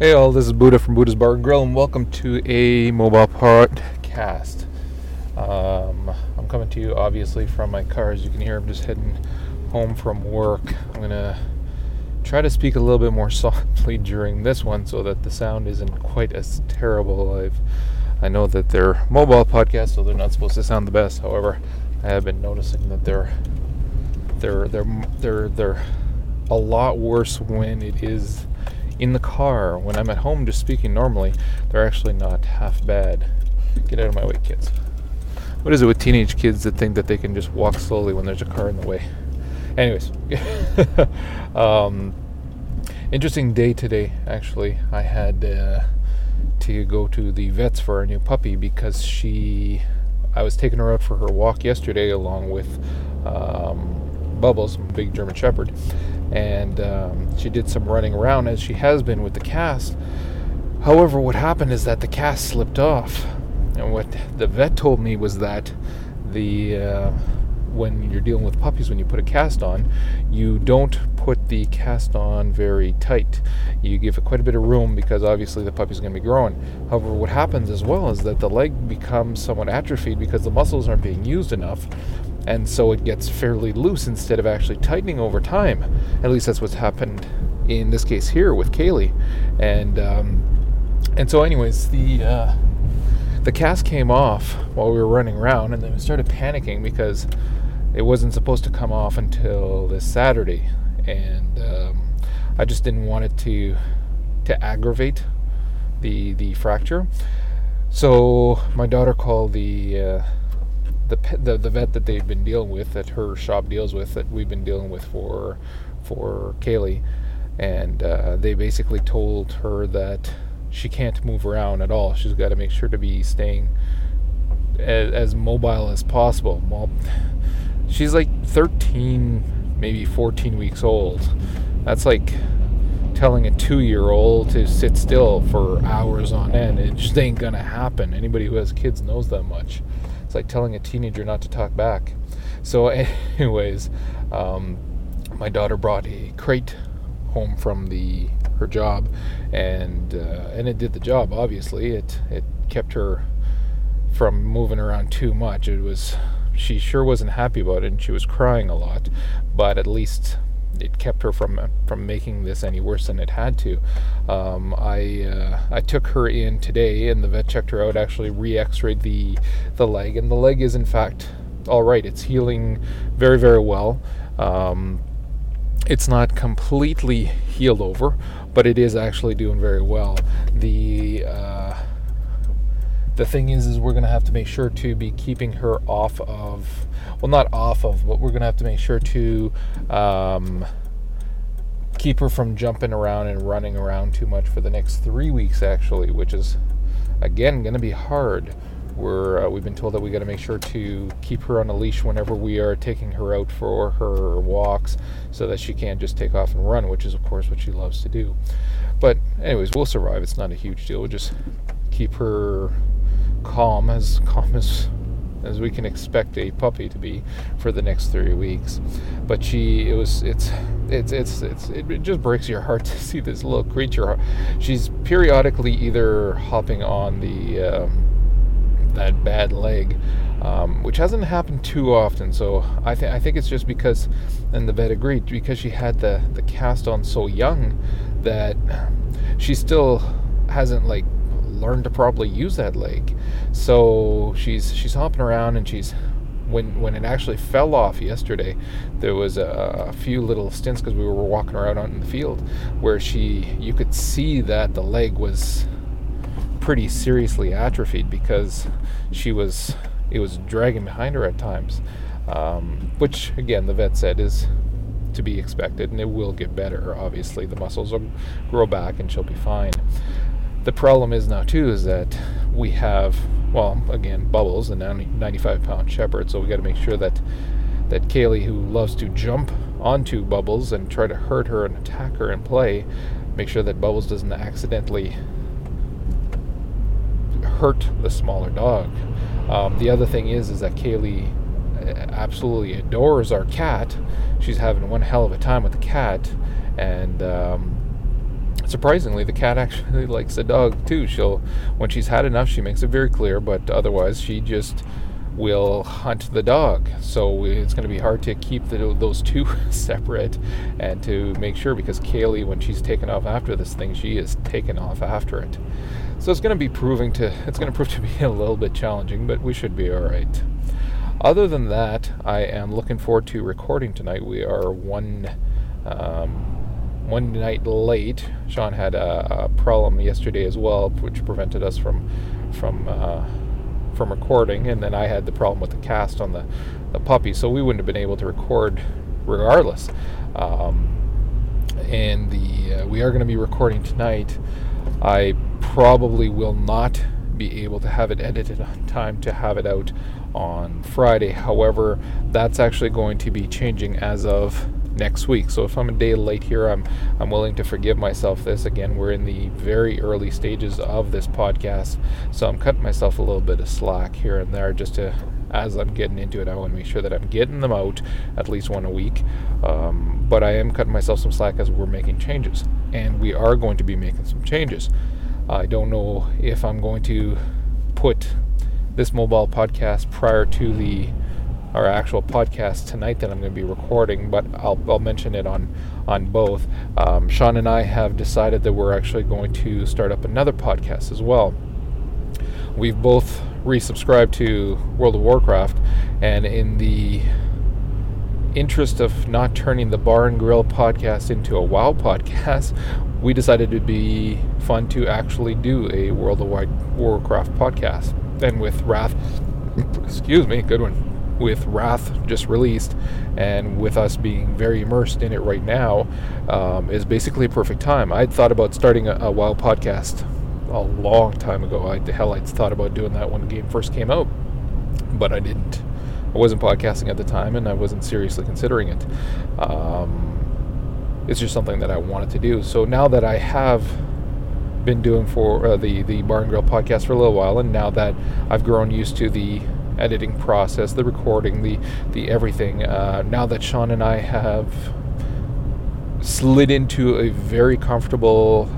Hey all, this is Buddha from Buddha's Bar and Grill, and welcome to a mobile podcast. Um, I'm coming to you obviously from my car. As you can hear, I'm just heading home from work. I'm gonna try to speak a little bit more softly during this one so that the sound isn't quite as terrible. I've I know that they're mobile podcasts, so they're not supposed to sound the best. However, I have been noticing that they're they're they're they're they're a lot worse when it is in the car. When I'm at home just speaking normally, they're actually not half bad. Get out of my way, kids. What is it with teenage kids that think that they can just walk slowly when there's a car in the way? Anyways, um, interesting day today, actually. I had uh, to go to the vets for our new puppy because she. I was taking her out for her walk yesterday along with um, Bubbles, big German Shepherd and um, she did some running around as she has been with the cast. However, what happened is that the cast slipped off, and what the vet told me was that the uh, when you're dealing with puppies, when you put a cast on, you don't put the cast on very tight. You give it quite a bit of room because obviously the puppy's going to be growing. However, what happens as well is that the leg becomes somewhat atrophied because the muscles aren't being used enough and so it gets fairly loose instead of actually tightening over time. At least that's what's happened in this case here with Kaylee, and um, and so anyways the uh, the cast came off while we were running around, and then we started panicking because it wasn't supposed to come off until this Saturday, and um, I just didn't want it to to aggravate the the fracture. So my daughter called the uh, the, the the vet that they've been dealing with, that her shop deals with, that we've been dealing with for for Kaylee, and uh, they basically told her that she can't move around at all. She's got to make sure to be staying as, as mobile as possible. Well, she's like 13, maybe 14 weeks old. That's like telling a two-year-old to sit still for hours on end. It just ain't gonna happen. Anybody who has kids knows that much. It's like telling a teenager not to talk back. So, anyways, um, my daughter brought a crate home from the her job, and uh, and it did the job. Obviously, it it kept her from moving around too much. It was she sure wasn't happy about it, and she was crying a lot, but at least it kept her from from making this any worse than it had to. Um, I uh, I took her in today, and the vet checked her out. Actually, re-X-rayed the the leg, and the leg is in fact all right. It's healing very very well. Um, it's not completely healed over, but it is actually doing very well. The uh, the thing is, is we're gonna have to make sure to be keeping her off of, well, not off of, but we're gonna have to make sure to um, keep her from jumping around and running around too much for the next three weeks, actually, which is again gonna be hard. We're uh, we've been told that we got to make sure to keep her on a leash whenever we are taking her out for her walks, so that she can't just take off and run, which is of course what she loves to do. But anyways, we'll survive. It's not a huge deal. We'll just keep her calm, as calm as as we can expect a puppy to be for the next three weeks. But she, it was, it's, it's, it's, it's, it just breaks your heart to see this little creature. She's periodically either hopping on the um, that bad leg, um, which hasn't happened too often. So I think I think it's just because, and the vet agreed because she had the the cast on so young that she still hasn't like learn to properly use that leg. So she's she's hopping around and she's when when it actually fell off yesterday, there was a, a few little stints because we were walking around out in the field where she you could see that the leg was pretty seriously atrophied because she was it was dragging behind her at times, um, which again the vet said is to be expected and it will get better. Obviously, the muscles will grow back and she'll be fine the problem is now too is that we have well again bubbles and 95 pound shepherd so we got to make sure that that Kaylee who loves to jump onto bubbles and try to hurt her and attack her and play make sure that bubbles doesn't accidentally hurt the smaller dog. Um, the other thing is is that Kaylee uh, absolutely adores our cat. She's having one hell of a time with the cat and um, surprisingly, the cat actually likes the dog too. She'll, when she's had enough, she makes it very clear, but otherwise, she just will hunt the dog. So it's going to be hard to keep the, those two separate and to make sure because Kaylee, when she's taken off after this thing, she is taken off after it. So it's going to be proving to it's going to prove to be a little bit challenging, but we should be all right. Other than that, I am looking forward to recording tonight. We are one um, one night late. Sean had a, a, problem yesterday as well, which prevented us from from uh, from recording, and then I had the problem with the cast on the the puppy, so we wouldn't have been able to record regardless. Um, and the uh, we are going to be recording tonight. I probably will not be able to have it edited on time to have it out on Friday. However, that's actually going to be changing as of next week. So if I'm a day late here, I'm I'm willing to forgive myself this. Again, we're in the very early stages of this podcast, so I'm cutting myself a little bit of slack here and there just to as I'm getting into it, I want to make sure that I'm getting them out at least one a week. Um, but I am cutting myself some slack as we're making changes, and we are going to be making some changes. I don't know if I'm going to put this mobile podcast prior to the our actual podcast tonight that I'm going to be recording, but I'll, I'll mention it on on both. Um, Sean and I have decided that we're actually going to start up another podcast as well. We've both resubscribed to World of Warcraft, and in the interest of not turning the Bar and Grill podcast into a WoW podcast, we decided it'd be fun to actually do a World of Warcraft podcast. And with Wrath, excuse me, good one, with Wrath just released, and with us being very immersed in it right now, um, is basically a perfect time. I'd thought about starting a, a WoW podcast a long time ago. I, the hell, I'd thought about doing that when the game first came out, but I didn't. I wasn't podcasting at the time, and I wasn't seriously considering it. Um, it's just something that I wanted to do. So now that I have been doing for uh, the the Bar and Grill podcast for a little while, and now that I've grown used to the editing process, the recording, the the everything, uh, now that Sean and I have slid into a very comfortable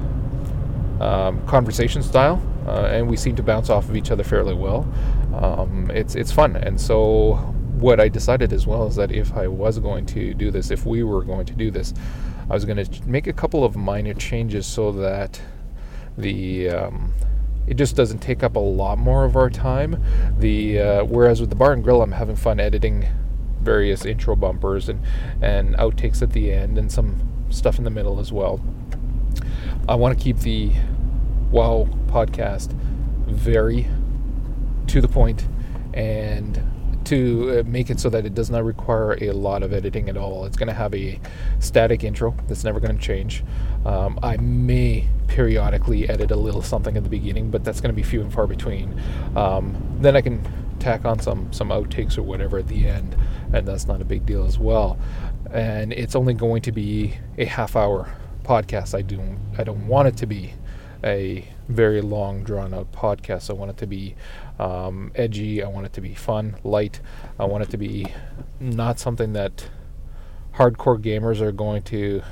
um, conversation style, uh, and we seem to bounce off of each other fairly well. Um, it's it's fun, and so what I decided as well is that if I was going to do this, if we were going to do this, I was going to make a couple of minor changes so that the um, it just doesn't take up a lot more of our time. The uh, whereas with the bar and grill, I'm having fun editing various intro bumpers and and outtakes at the end and some stuff in the middle as well. I want to keep the WoW podcast very to the point and to uh, make it so that it does not require a lot of editing at all. It's going to have a static intro that's never going to change. Um, I may periodically edit a little something at the beginning, but that's going to be few and far between. Um, then I can tack on some some outtakes or whatever at the end, and that's not a big deal as well. And it's only going to be a half hour podcast. I do I don't want it to be a very long, drawn out podcast. I want it to be um, edgy. I want it to be fun, light. I want it to be not something that hardcore gamers are going to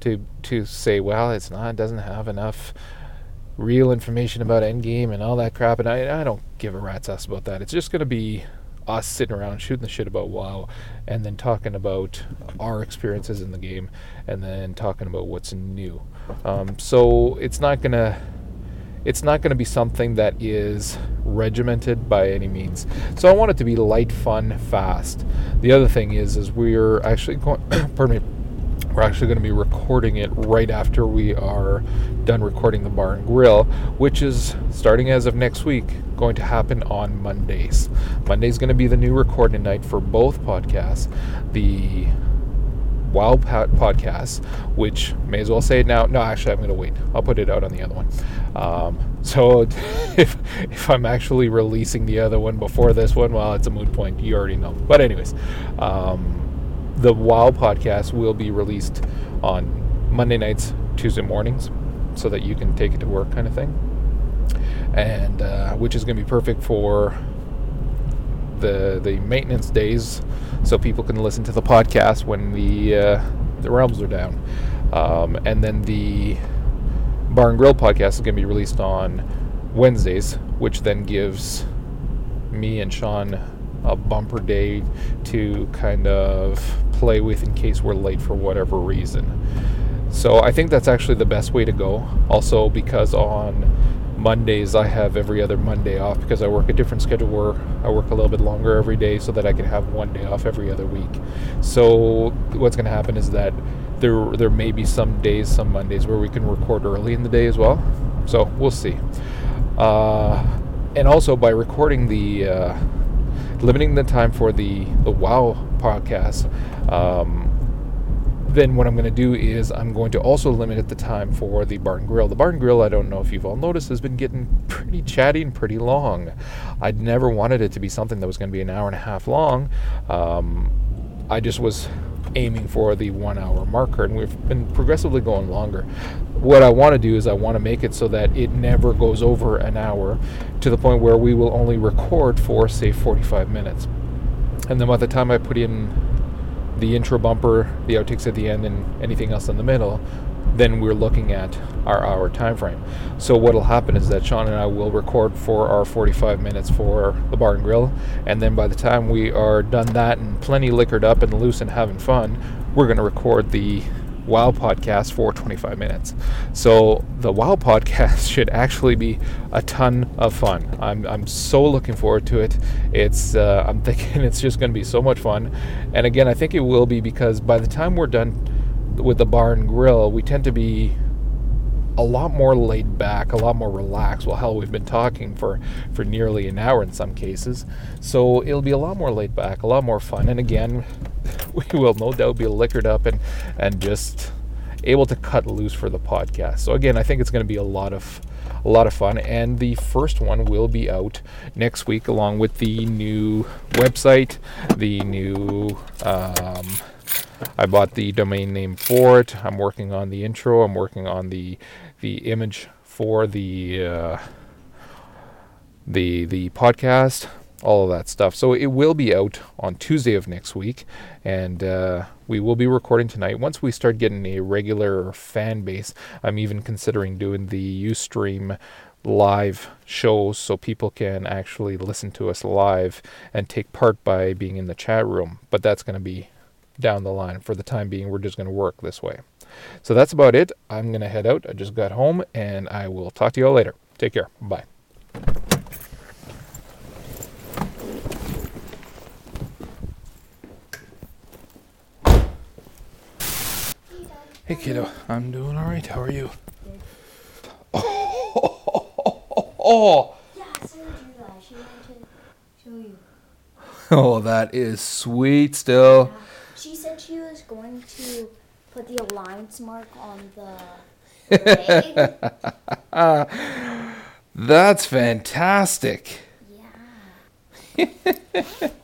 to to say, well, it's not. It doesn't have enough real information about Endgame and all that crap. And I, I don't give a rat's ass about that. It's just going to be us sitting around shooting the shit about WoW and then talking about our experiences in the game and then talking about what's new. Um, so it's not gonna it's not going to be something that is regimented by any means. So I want it to be light, fun, fast. The other thing is, is we're actually going. pardon me. We're actually going to be recording it right after we are done recording the bar and grill, which is starting as of next week, going to happen on Mondays. Monday's going to be the new recording night for both podcasts. The WoW podcast, which may as well say it now. No, actually, I'm going to wait. I'll put it out on the other one. Um, so if if I'm actually releasing the other one before this one, well, it's a moot point. You already know. But anyways, um, the WoW podcast will be released on Monday nights, Tuesday mornings, so that you can take it to work, kind of thing. And uh, which is going to be perfect for the the maintenance days, so people can listen to the podcast when the uh, the realms are down. Um, and then the Bar and Grill podcast is going to be released on Wednesdays, which then gives me and Sean a bumper day to kind of play with in case we're late for whatever reason. So I think that's actually the best way to go. Also, because on Mondays I have every other Monday off because I work a different schedule where I work a little bit longer every day so that I can have one day off every other week. So what's going to happen is that there there may be some days, some Mondays where we can record early in the day as well. So we'll see. Uh, and also by recording the uh, limiting the time for the the Wow podcast. Um, then what I'm going to do is I'm going to also limit the time for the Bar and Grill. The Bar and Grill, I don't know if you've all noticed, has been getting pretty chatty and pretty long. I'd never wanted it to be something that was going to be an hour and a half long. Um, I just was aiming for the one hour marker, and we've been progressively going longer. What I want to do is I want to make it so that it never goes over an hour to the point where we will only record for, say, 45 minutes. And then by the time I put in the intro bumper, the outtakes at the end, and anything else in the middle, then we're looking at our hour time frame. So what'll happen is that Sean and I will record for our 45 minutes for the bar and grill, and then by the time we are done that and plenty liquored up and loose and having fun, we're going to record the WoW podcast for 25 minutes. So the WoW podcast should actually be a ton of fun. I'm, I'm so looking forward to it. It's uh, I'm thinking it's just going to be so much fun. And again, I think it will be because by the time we're done with the bar and grill, we tend to be a lot more laid back, a lot more relaxed. Well, hell, we've been talking for for nearly an hour in some cases, so it'll be a lot more laid back, a lot more fun. And again, we will no doubt be liquored up and and just able to cut loose for the podcast. So again, I think it's going to be a lot of a lot of fun and the first one will be out next week along with the new website, the new um, I bought the domain name for it. I'm working on the intro. I'm working on the the image for the uh, the the podcast, all of that stuff. So it will be out on Tuesday of next week, and uh, we will be recording tonight. Once we start getting a regular fan base, I'm even considering doing the UStream live shows so people can actually listen to us live and take part by being in the chat room. But that's going to be down the line. For the time being, we're just going to work this way. So that's about it. I'm going to head out. I just got home and I will talk to you all later. Take care. Bye. Hey kiddo, I'm doing all right. How are you? Oh, Yeah, Sarah drew that. She wanted to show you. oh, that is sweet. Still, Yeah. She said she was going to put the alliance mark on the that's fantastic. yeah.